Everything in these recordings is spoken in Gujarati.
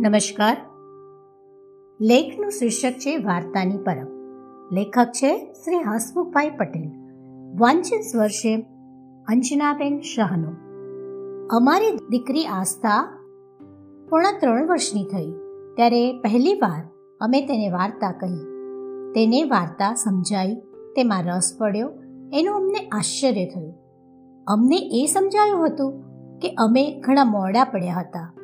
નમસ્કાર. લેખનું શીર્ષક છે વાર્તાની પરબ. લેખક છે શ્રી હસમુખભાઈ પટેલ. વાંચન વર્ષે અંજનાબેન શાહનો. અમારી દીકરી આસ્થા પૂર્ણ ત્રણ વર્ષની થઈ. ત્યારે પહેલી વાર અમે તેને વાર્તા કહી. તેને વાર્તા સમજાઈ, તેમાં રસ પડ્યો, એનું અમને આશ્ચર્ય થયું. અમને એ સમજાયું હતું કે અમે ઘણા મોડા પડ્યા હતા.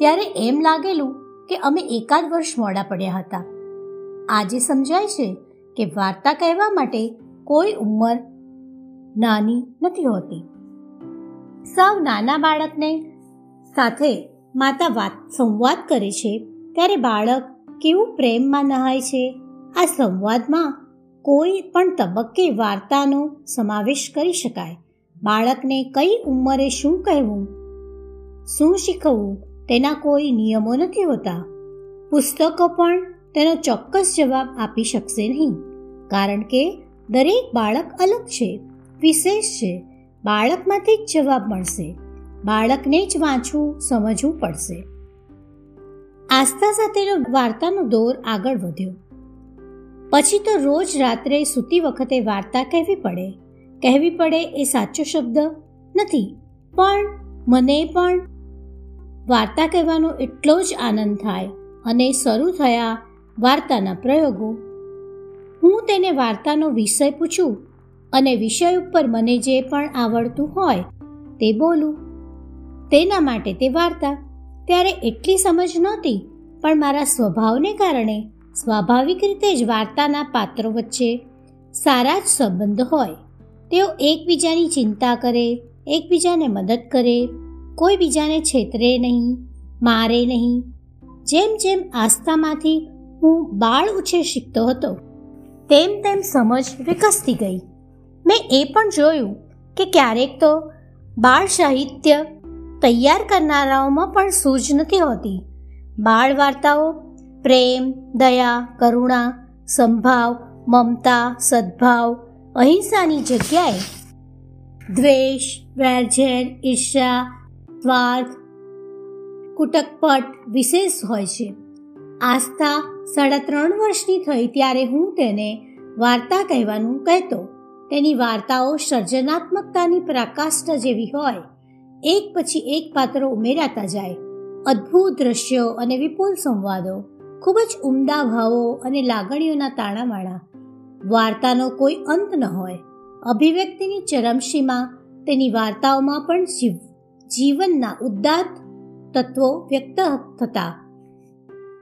ત્યારે એમ લાગેલું કે અમે એકાદ વર્ષ મોડા પડ્યા હતા. આજે સમજાય છે કે વાર્તા કહેવા માટે કોઈ ઉંમર નાની નથી હોતી. સાવ નાના બાળકને સાથે માતા વાત, સંવાદ કરે છે ત્યારે બાળક કેવું પ્રેમમાં નહાય છે? આ સંવાદમાં કોઈ પણ તબક્કે વાર્તાનો સમાવેશ કરી શકાય. બાળકને કઈ ઉંમરે શું કહેવું, શું શીખવવું તેના કોઈ નિયમો નથી હોતા. પુસ્તકો પણ તેનો ચોક્કસ જવાબ આપી શકશે નહીં, કારણ કે દરેક બાળક અલગ છે, વિશેષ છે. બાળકમાંથી જ જવાબ મળશે. બાળકને જ વાંચવું, સમજવું પડશે. આસ્થા સાથેનો વાર્તાનો દોર આગળ વધ્યો. પછી તો રોજ રાત્રે સૂતી વખતે વાર્તા કહેવી પડે. કહેવી પડે એ સાચો શબ્દ નથી, પણ મને પણ વાર્તા કહેવાનો એટલો જ આનંદ થાય અને શરૂ થયા વાર્તાના પ્રયોગો. હું તેને વાર્તાનો વિષય પૂછું અને વિષય ઉપર મને જે પણ આવડતું હોય તે બોલું. તેના માટે તે વાર્તા. ત્યારે એટલી સમજ નહોતી, પણ મારા સ્વભાવને કારણે સ્વાભાવિક રીતે જ વાર્તાના પાત્રો વચ્ચે સારા જ સંબંધ હોય. તેઓ એકબીજાની ચિંતા કરે, એકબીજાને મદદ કરે કોઈ બીજાને છેતરે નહીં, મારે નહીં. જેમ જેમ આસ્થામાંથી હું બાળ ઉછેર શીખતો હતો, તેમ તેમ સમજ વિકસતી ગઈ. મેં એ પણ જોયું કે ક્યારેક તો બાળ સાહિત્ય તૈયાર કરનારાઓમાં પણ સૂઝ નથી હોતી. બાળ વાર્તાઓ, પ્રેમ, દયા, કરુણા, સંભાવ, મમતા, સદભાવ, અહિંસાની જગ્યાએ દ્વેષ, વેરઝેર ઈર્ષા સ્વાર્થ કુટકપટ વિશેષ હોય છે. આસ્થા સાડા ત્રણ વર્ષની થઈ ત્યારે હું તેને વાર્તા કહેવાનું કહેતો. તેની વાર્તાઓ સર્જનાત્મકતાની પ્રકાષ્ઠ જેવી હોય. એક પછી એક પાત્રો ઉમેરાતા જાય. અદ્ભુત દ્રશ્યો અને વિપુલ સંવાદો, ખૂબ જ ઉમદા ભાવો અને લાગણીઓના તાણાવાળા વાર્તાનો કોઈ અંત ન હોય. અભિવ્યક્તિની ચરમસીમા તેની વાર્તાઓમાં પણ જીવનના ઉદ્દાત તત્વો વ્યક્ત થતા.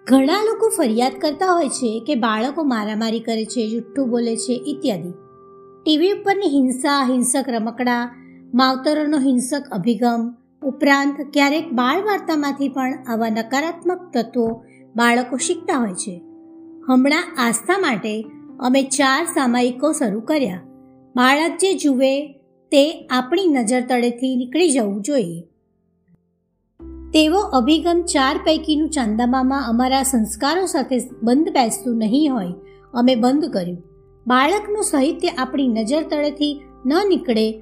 ઘણા લોકો ફરિયાદ કરતા હોય છે કે બાળકો મારામારી કરે છે, જુઠ્ઠું બોલે છે ઇત્યાદિ. ટીવી ઉપરની હિંસા, હિંસક રમકડા, માવતરોનો હિંસક અભિગમ ઉપરાંત ક્યારેક બાળ વાર્તામાંથી પણ આવા નકારાત્મક તત્વો બાળકો શીખતા હોય છે. હમણાં આસ્થા માટે અમે ચાર સામાયિકો શરૂ કર્યા. બાળક જે જુએ તે આપણી નજર તળેથી નીકળી જવું જોઈએ. તેવો અભિગમ ચાર પૈકીનું ચાંદામામાં અમારા સંસ્કારો સાથે બંધ બેસતું નહીં હોય, અમે બંધ કર્યું. બાળકનું સાહિત્ય આપણી નજર તળેથી ન નીકળે,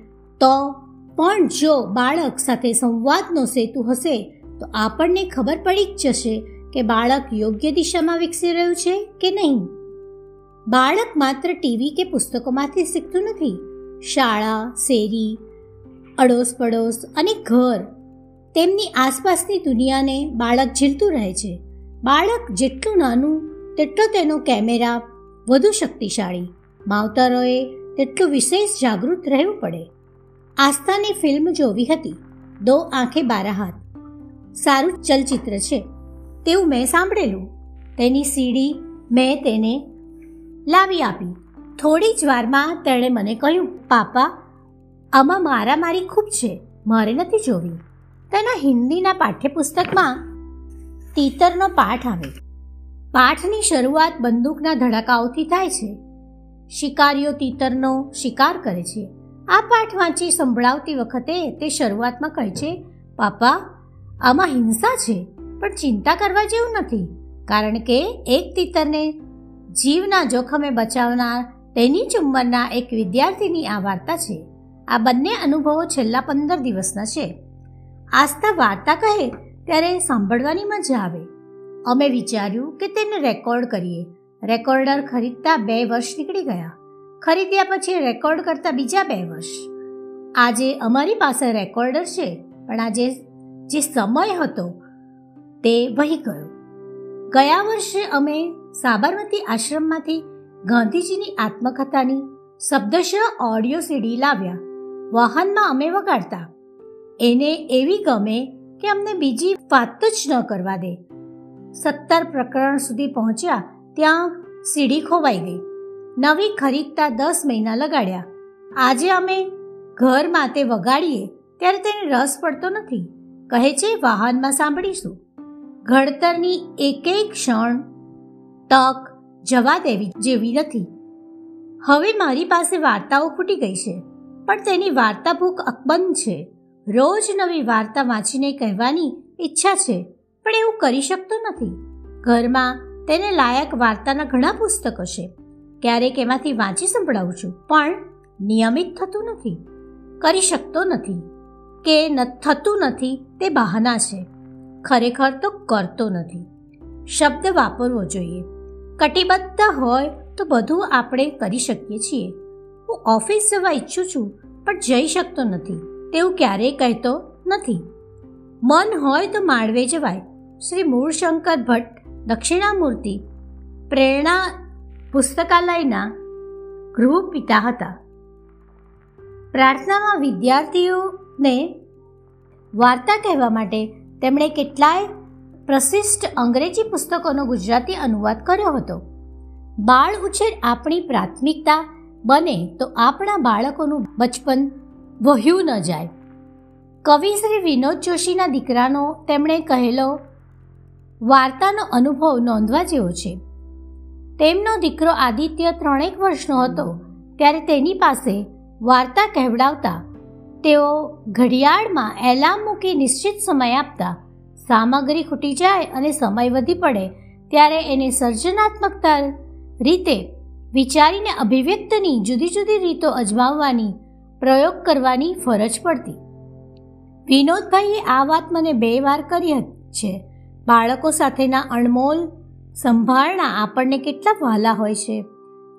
તો પણ જો બાળક સાથે સંવાદનો સેતુ હશે, તો આપણને ખબર પડી જ જશે કે બાળક યોગ્ય દિશામાં વિકસી રહ્યું છે કે નહીં. બાળક માત્ર ટીવી કે પુસ્તકોમાંથી શીખતું નથી. શાળા, શેરી અડોસ પડોશ અને ઘર. તેમની આસપાસની દુનિયાને બાળક ઝીલતું રહે છે. બાળક જેટલું નાનું, તેટલો તેનો કેમેરા વધુ શક્તિશાળી. માવતરોએ તેટલું વિશેષ જાગૃત રહેવું પડે. આસ્થાની ફિલ્મ જોવી હતી. દો આંખે બારા હાથ. સારું ચલચિત્ર છે. તેવું મેં સાંભળેલું. તેની સીડી મેં તેને લાવી આપી. થોડી જ વારમાં તેણે મને કહ્યું, પાપા, આમાં મારામારી ખૂબ છે, મારે નથી જોવી. તેના હિન્દીના પાઠ્યપુસ્તકમાં તીતરનો પાઠ આવે. પાઠની શરૂઆત બંદૂકના ધડાકાઓથી થાય છે. શિકારીઓ તીતરનો શિકાર કરે છે. આ પાઠ વાંચી સંભળાવતી વખતે તે શરૂઆતમાં કહે છે, પાપા, આમાં હિંસા છે, પણ ચિંતા કરવા જેવું નથી, કારણ કે એક તીતરને જીવના જોખમે બચાવનાર તેની જ ઉંમરના એક વિદ્યાર્થીની આ વાર્તા છે. આ બંને અનુભવો છેલ્લા પંદર દિવસના છે. આસ્થા વાર્તા કહે ત્યારે સાંભળવાની મજા આવે. અમે વિચાર્યું કે તેને રેકોર્ડ કરીએ. રેકોર્ડર ખરીદતા બે વર્ષ નીકળી ગયા. ખરીદ્યા પછી રેકોર્ડ કરતા બીજા બે વર્ષ. આજે અમારી પાસે રેકોર્ડર છે, પણ આજે જે સમય હતો તે વહી ગયો. ગયા વર્ષે અમે સાબરમતી આશ્રમમાંથી ગાંધીજીની આત્મકથાની શબ્દશઃ ઓડિયો સીડી લાવ્યા. વાહનમાં અમે વગાડતા. એને એવી ગમે કે અમને બીજી વાત જ ન કરવા દે. સત્તર પ્રકરણ સુધી પહોંચ્યા ત્યાં સીડી ખોવાઈ ગઈ. નવી ખરીદતા દસ મહિના લગાડ્યા. આજે અમે ઘરમાં તે વગાડીએ ત્યારે તેને રસ પડતો નથી. કહે છે, વાહનમાં સાંભળીશું. ઘડતરની એક એક ક્ષણ તક જવા દેવી જેવી નથી. હવે મારી પાસે વાર્તાઓ ખૂટી ગઈ છે, પણ તેની વાર્તા ભૂખ અકબંધ છે. રોજ નવી વાર્તા વાંચીને કહેવાની ઈચ્છા છે, પણ એવું કરી શકતો નથી. ઘરમાં તેને લાયક વાર્તાના ઘણા પુસ્તકો છે. ક્યારેક એમાંથી વાંચી સંભળાવું છું, પણ નિયમિત થતું નથી. કરી શકતો નથી. કે થતું નથી, તે બહાના છે. ખરેખર તો કરતો નથી. શબ્દ વાપરવો જોઈએ. કટિબદ્ધ હોય તો બધું આપણે કરી શકીએ છીએ. હું ઓફિસ જવા ઈચ્છું છું, પણ જઈ શકતો નથી. તેવું ક્યારેય કહેતો નથી. મન હોય તો માળવે જવાય. શ્રી મૂળશંકર ભટ્ટ, દક્ષિણામૂર્તિ, પ્રેરણા પુસ્તકાલયના ગૃહ પિતા હતા. પ્રાર્થનામાં વિદ્યાર્થીઓને વાર્તા કહેવા માટે તેમણે કેટલાય પ્રશિષ્ટ અંગ્રેજી પુસ્તકોનો ગુજરાતી અનુવાદ કર્યો હતો. બાળ ઉછેર આપણી પ્રાથમિકતા બને તો આપણા બાળકોનું બચપન વહ્યું ન જાય. કવિ શ્રી વિનોદ જોશીના દીકરાનો તેમણે કહેલો, વાર્તાનો અનુભવ નોંધવા જેવો છે. તેમનો દીકરો આદિત્ય ત્રણેક વર્ષનો હતો, ત્યારે તેની પાસે વાર્તા કહેવડાવતા તેઓ ઘડિયાળમાં એલામ મૂકી નિશ્ચિત સમય આપતા સામગ્રી ખૂટી જાય અને સમય વધી પડે, ત્યારે એને સર્જનાત્મકતા રીતે વિચારીને અભિવ્યક્તની જુદી જુદી રીતો અજમાવવાની પ્રયોગ કરવાની ફરજ પડતી. વિનોદભાઈએ આ વાત મને બે વાર કરી છે. બાળકો સાથેના અણમોલ સંભાળના આપણને કેટલા વહાલા હોય છે.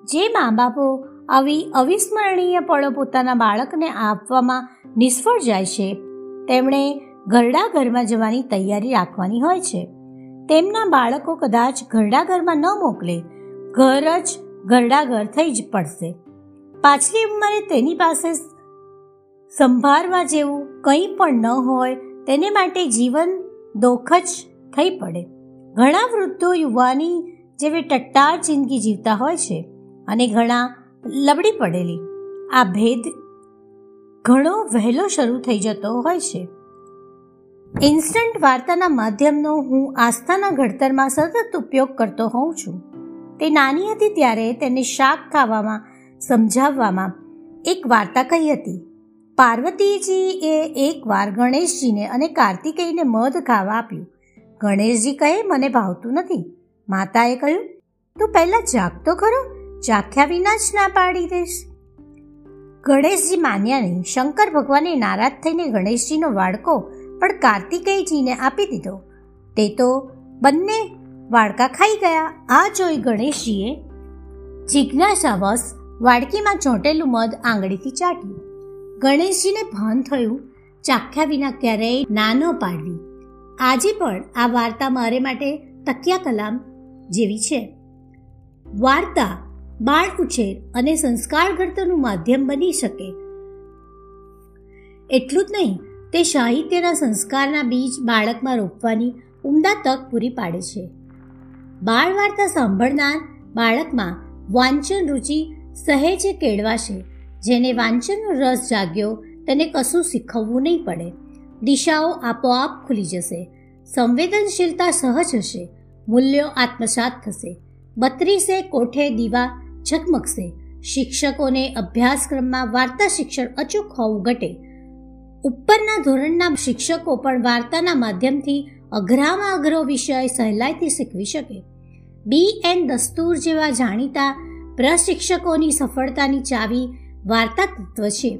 જે મા બાપો આવી અવિસ્મરણીય પળો પોતાના બાળકને આપવામાં નિષ્ફળ જાય છે. તેમણે ઘરડા ઘરમાં જવાની તૈયારી રાખવાની હોય છે. તેમના બાળકો કદાચ ઘરડા ઘરમાં ન મોકલે, ઘર જ ઘરડા ઘર થઈ જ પડશે. પાછલી ઉંમરે તેની પાસે સંભાળવા જેવું કંઈ પણ ન હોય, તેને માટે જીવન દોખ જ થઈ પડે. ઘણા વૃદ્ધો યુવાની જેવી ટટ્ટાર જિંદગી જીવતા હોય છે અને ઘણા લબડી પડેલી. આ ભેદ ઘણો વહેલો શરૂ થઈ જતો હોય છે. ઇન્સ્ટન્ટ વાર્તાના માધ્યમનો હું આસ્થાના ઘડતરમાં સતત ઉપયોગ કરતો હોઉં છું. તે નાની હતી ત્યારે તેને શાક ખાવામાં, સમજાવવામાં એક વાર્તા કહી હતી. પાર્વતીજીએ એકવાર ગણેશજીને અને કાર્તિકેયને મધ ખાવા આપ્યું. ગણેશજી કહે, મને ભાવતું નથી. માતાએ કહ્યું, તું પહેલાં જાગતો ખરો, જાખ્યા વિના જ ના પાડી દઈશ. ગણેશજી માન્યા નહીં. શંકર ભગવાને નારાજ થઈને ગણેશજીનો વાડકો પણ કાર્તિકેયજીને આપી દીધો. તે તો બંને વાડકા ખાઈ ગયા. આ જોઈ ગણેશજીએ જિજ્ઞાસાવશ વાડકીમાં ચોંટેલું મધ આંગળીથી ચાટ્યું. ગણેશજીને ભાન થયું. ચાખ્યા વિના ક્યારેય ના ન પાડવી. આજે પણ આ વાર્તા મારે માટે તકિયા કલામ જેવી છે. વાર્તા, બાળ ઉછેર અને સંસ્કાર ઘડતરનું માધ્યમ બની શકે. એટલું જ નહીં તે સાહિત્યના સંસ્કારના બીજ બાળકમાં રોપવાની ઉમદા તક પૂરી પાડે છે. બાળ વાર્તા સાંભળનાર બાળકમાં વાંચન રુચિ સહેજે કેળવાશે, જેને વાંચનનો રસ જાગ્યો તેને કશું શીખવવું નહીં પડે. દિશાઓ આપોઆપ ખુલી જશે, સંવેદનશીલતા સહજ હશે, મૂલ્યો આત્મસાત થશે. બત્રીસે કોઠે દીવા ઝગમગશે, શિક્ષકોને અભ્યાસક્રમમાં વાર્તા શિક્ષણ અચૂક હોવું ઘટે ઉપરના ધોરણના શિક્ષકો પણ વાર્તાના માધ્યમથી અઘરામાં અઘરો વિષય સહેલાઈથી શીખવી શકે. બી એન દસ્તુર જેવા જાણીતા પ્રશિક્ષકોની સફળતાની ચાવી વાર્તા તત્વ છે.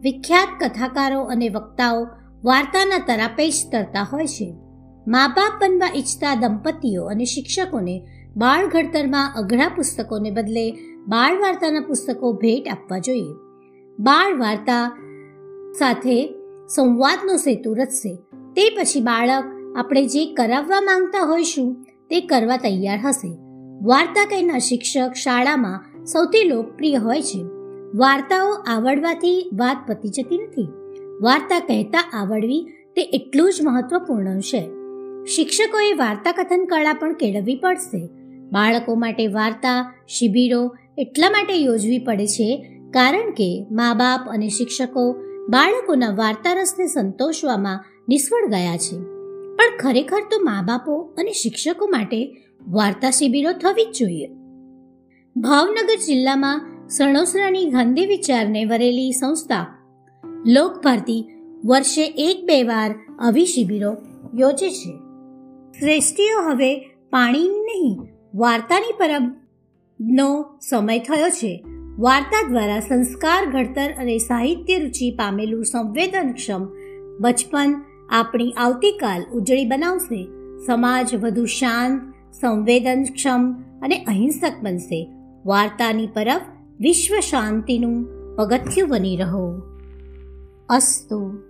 વિખ્યાત કથાકારો અને વક્તાઓ વાર્તાના તરાપે જ તરતા હોય છે. મા બાપ બનવા ઈચ્છતા દંપતીઓ અને શિક્ષકોને બાળ ઘડતરમાં અઘરા પુસ્તકોને બદલે બાળ વાર્તાના પુસ્તકો ભેટ આપવા જોઈએ. બાળ વાર્તા સાથે સંવાદનો સેતુ રચશે. તે પછી બાળક આપણે જે કરાવવા માંગતા હોઈશું, તે કરવા તૈયાર હશે. વાર્તા કહેનાર શિક્ષક શાળામાં સૌથી લોકપ્રિય હોય છે. વાર્તાઓ આવડવાથી વાત પતી જતી નથી. વાર્તા કહેતા આવડવી તે એટલું જ મહત્વપૂર્ણ છે. શિક્ષકોએ વાર્તા કથન કળા પણ કેળવવી પડશે. બાળકો માટે વાર્તા, શિબિરો એટલા માટે યોજવી પડે છે કારણ કે મા બાપ અને શિક્ષકો બાળકોના વાર્તા રસને સંતોષવામાં નિષ્ફળ ગયા છે. પણ ખરેખર તો મા બાપો અને શિક્ષકો માટે વાર્તા શિબિરો થવી જ જોઈએ. ભાવનગર જિલ્લામાં સણોસરાની ગાંધી વિચારને વરેલી સંસ્થા લોકભારતી વર્ષે એક બે વાર આવી શિબિરો યોજે છે. શ્રેષ્ઠીઓ હવે પાણી નહીં, વાર્તાની પરબનો સમય થયો છે. વાર્તા દ્વારા સંસ્કાર, ઘડતર અને સાહિત્ય રુચિ પામેલું સંવેદનક્ષમ બચપન આપણી આવતીકાલ ઉજળી બનાવશે. સમાજ વધુ શાંત, સંવેદનક્ષમ અને અહિંસક બનશે. વાર્તાની પરબ વિશ્વ શાંતિનું પગથિયું બની રહો. અસ્તુ.